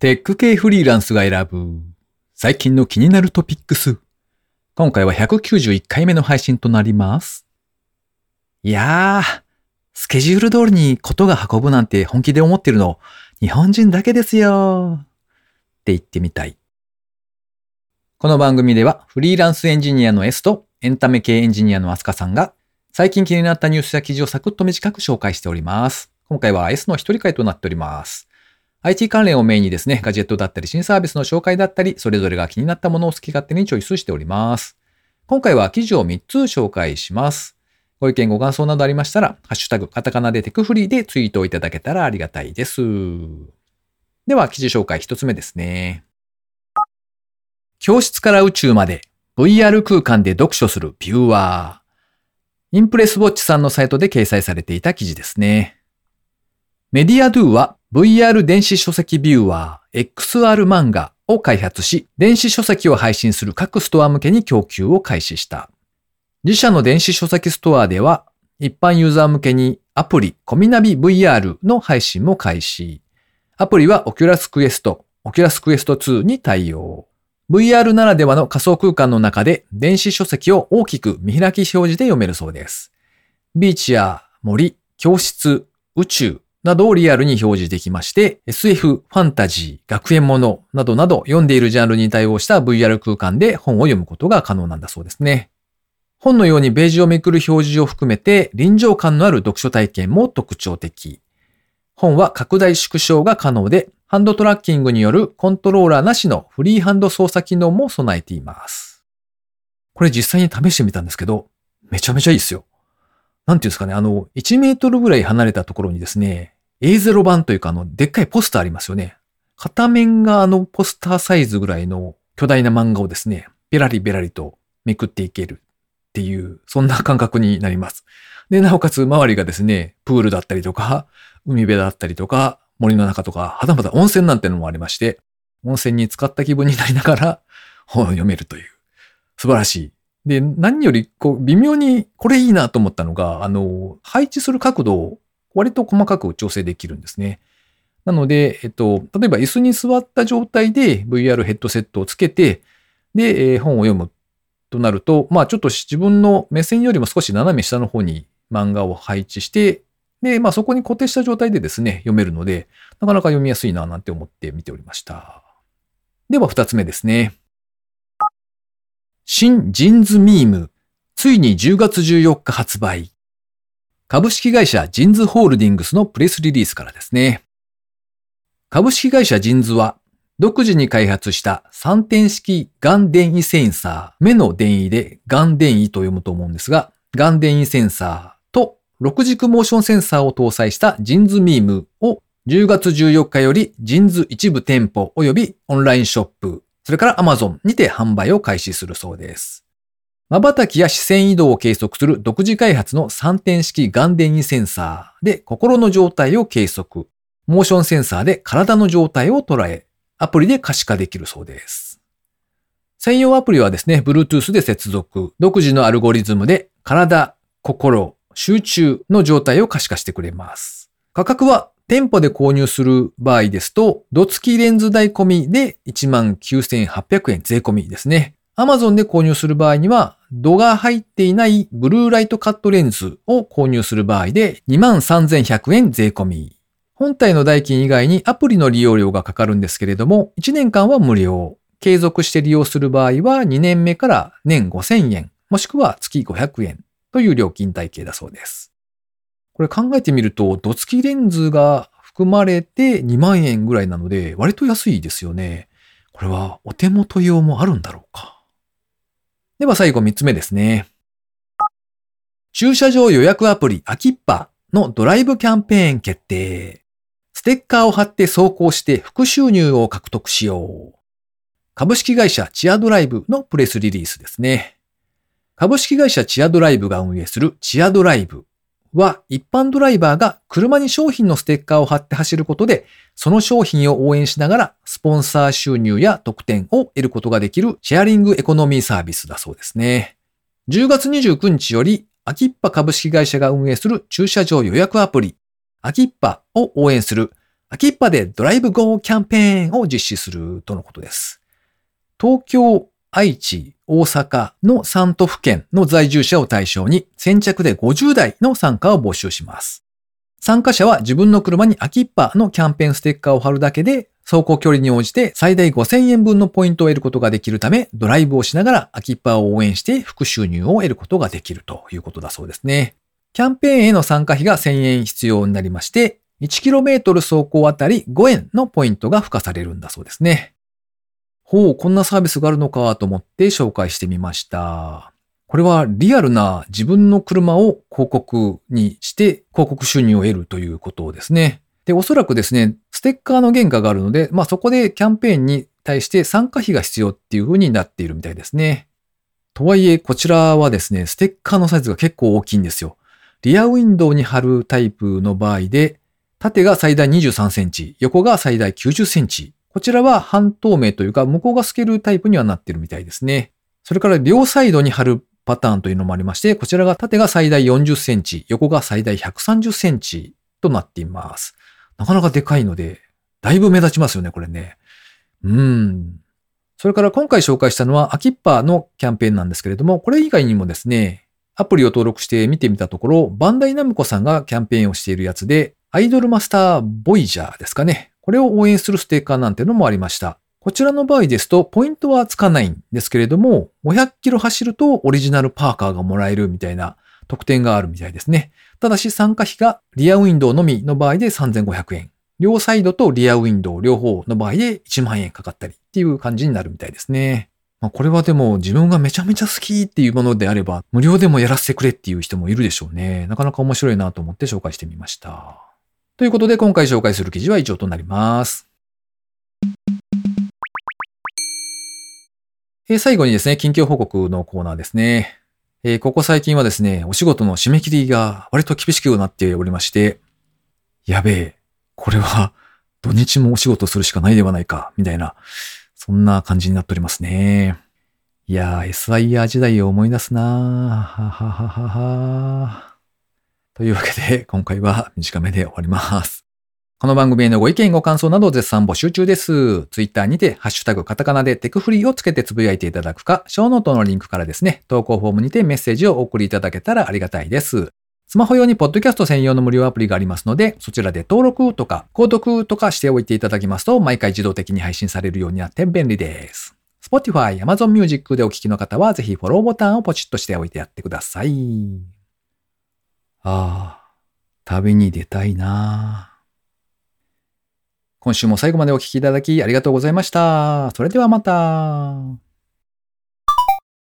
テック系フリーランスが選ぶ最近の気になるトピックス。今回は191回目の配信となります。いやー、スケジュール通りにことが運ぶなんて本気で思ってるの日本人だけですよ。って言ってみたい。この番組ではフリーランスエンジニアの S とエンタメ系エンジニアのアスカさんが最近気になったニュースや記事をサクッと短く紹介しております。今回は S の一人会となっております。IT 関連をメインにですね、ガジェットだったり新サービスの紹介だったり、それぞれが気になったものを好き勝手にチョイスしております。今回は記事を3つ紹介します。ご意見ご感想などありましたら、ハッシュタグ、カタカナでテクフリーでツイートをいただけたらありがたいです。では、記事紹介1つ目ですね。教室から宇宙まで VR 空間で読書するビューワー。インプレスウォッチさんのサイトで掲載されていた記事ですね。メディアドゥは VR 電子書籍ビューワー XR 漫画を開発し、電子書籍を配信する各ストア向けに供給を開始した。自社の電子書籍ストアでは、一般ユーザー向けにアプリコミナビ VR の配信も開始。アプリは Oculus Quest、Oculus Quest 2に対応。VR ならではの仮想空間の中で電子書籍を大きく見開き表示で読めるそうです。ビーチや森、教室、宇宙などをリアルに表示できまして、SF、ファンタジー、学園ものなどなど読んでいるジャンルに対応した VR 空間で本を読むことが可能なんだそうですね。本のようにページをめくる表示を含めて臨場感のある読書体験も特徴的。本は拡大縮小が可能で、ハンドトラッキングによるコントローラーなしのフリーハンド操作機能も備えています。これ実際に試してみたんですけど、めちゃめちゃいいですよ。なんていうんですかね、あの、1メートルぐらい離れたところにですね、A0 版というかあの、でっかいポスターありますよね。片面があのポスターサイズぐらいの巨大な漫画をですね、ベラリベラリとめくっていけるっていう、そんな感覚になります。で、なおかつ周りがですね、プールだったりとか、海辺だったりとか、森の中とか、はたまた温泉なんてのもありまして、温泉に浸かった気分になりながら本を読めるという。素晴らしい。で、何より、こう、微妙にこれいいなと思ったのが、あの、配置する角度を割と細かく調整できるんですね。なので、えっと、例えば椅子に座った状態で VR ヘッドセットをつけて、で、えー本を読むとなると、まあちょっと自分の目線よりも少し斜め下の方に漫画を配置して、で、まあそこに固定した状態でですね、読めるので、なかなか読みやすいななんて思って見ておりました。では二つ目ですね。新ジンズミーム、ついに10月14日発売。株式会社ジンズホールディングスのプレスリリースからですね。株式会社ジンズは、独自に開発した3点式ガン電位センサー、目の電位でガン電位と読むと思うんですが、ガン電位センサーと6軸モーションセンサーを搭載したジンズミームを10月14日よりジンズ一部店舗及びオンラインショップ、それから Amazon にて販売を開始するそうです。瞬きや視線移動を計測する独自開発の3点式ガン電位センサーで心の状態を計測、モーションセンサーで体の状態を捉え、アプリで可視化できるそうです。専用アプリはですね、Bluetooth で接続、独自のアルゴリズムで体、心、集中の状態を可視化してくれます。価格は店舗で購入する場合ですと、度付きレンズ代込みで19,800円税込みですね。Amazon で購入する場合には、度が入っていないブルーライトカットレンズを購入する場合で23,100円税込み。本体の代金以外にアプリの利用料がかかるんですけれども、1年間は無料。継続して利用する場合は2年目から年5000円、もしくは月500円という料金体系だそうです。これ考えてみると、度付きレンズが含まれて2万円ぐらいなので、割と安いですよね。これはお手元用もあるんだろうか。では最後3つ目ですね。駐車場予約アプリアキッパのドライブキャンペーン決定。ステッカーを貼って走行して副収入を獲得しよう。株式会社チアドライブのプレスリリースですね。株式会社チアドライブが運営するチアドライブは一般ドライバーが車に商品のステッカーを貼って走ることで、その商品を応援しながらスポンサー収入や特典を得ることができるシェアリングエコノミーサービスだそうですね。10月29日よりアキッパ株式会社が運営する駐車場予約アプリアキッパを応援する秋っぱでドライブゴーキャンペーンを実施するとのことです。東京、愛知、大阪の3都府県の在住者を対象に先着で50代の参加を募集します。参加者は自分の車に秋っぱのキャンペーンステッカーを貼るだけで走行距離に応じて最大5000円分のポイントを得ることができるため、ドライブをしながら秋っぱを応援して副収入を得ることができるということだそうですね。キャンペーンへの参加費が1000円必要になりまして、1km 走行あたり5円のポイントが付加されるんだそうですね。ほう、こんなサービスがあるのかと思って紹介してみました。これはリアルな自分の車を広告にして広告収入を得るということですね。で、おそらくですね、ステッカーの原価があるので、まあそこでキャンペーンに対して参加費が必要っていう風になっているみたいですね。とはいえ、こちらはですね、ステッカーのサイズが結構大きいんですよ。リアウィンドウに貼るタイプの場合で、縦が最大23センチ、横が最大90センチ。こちらは半透明というか、向こうが透けるタイプにはなってるみたいですね。それから両サイドに貼るパターンというのもありまして、こちらが縦が最大40センチ、横が最大130センチとなっています。なかなかでかいので、だいぶ目立ちますよね、これね。うーん。それから今回紹介したのは、アキッパーのキャンペーンなんですけれども、これ以外にもですね、アプリを登録して見てみたところ、バンダイナムコさんがキャンペーンをしているやつで、アイドルマスターボイジャーですかね。これを応援するステッカーなんてのもありました。こちらの場合ですと、ポイントはつかないんですけれども、500キロ走るとオリジナルパーカーがもらえるみたいな特典があるみたいですね。ただし参加費がリアウィンドウのみの場合で3500円。両サイドとリアウィンドウ両方の場合で1万円かかったりっていう感じになるみたいですね。まあ、これはでも自分がめちゃめちゃ好きっていうものであれば無料でもやらせてくれっていう人もいるでしょうね。なかなか面白いなと思って紹介してみました。ということで今回紹介する記事は以上となります。え最後にですね、近況報告のコーナーですね。えー、ここ最近はですね、お仕事の締め切りが割と厳しくなっておりまして、やべえ、これは土日もお仕事するしかないではないか、みたいな、そんな感じになっておりますね。いやー、SIR 時代を思い出すなーはははははというわけで、今回は短めで終わります。この番組へのご意見ご感想など絶賛募集中です。ツイッターにて、ハッシュタグカタカナでテクフリーをつけてつぶやいていただくか、ショーノートのリンクからですね、投稿フォームにてメッセージをお送りいただけたらありがたいです。スマホ用にポッドキャスト専用の無料アプリがありますので、そちらで登録とか、購読とかしておいていただきますと、毎回自動的に配信されるようになって便利です。Spotify、Amazon Music でお聞きの方は、ぜひフォローボタンをポチッとしておいてやってください。ああ、旅に出たいな今週も最後までお聴きいただきありがとうございました。それではまた。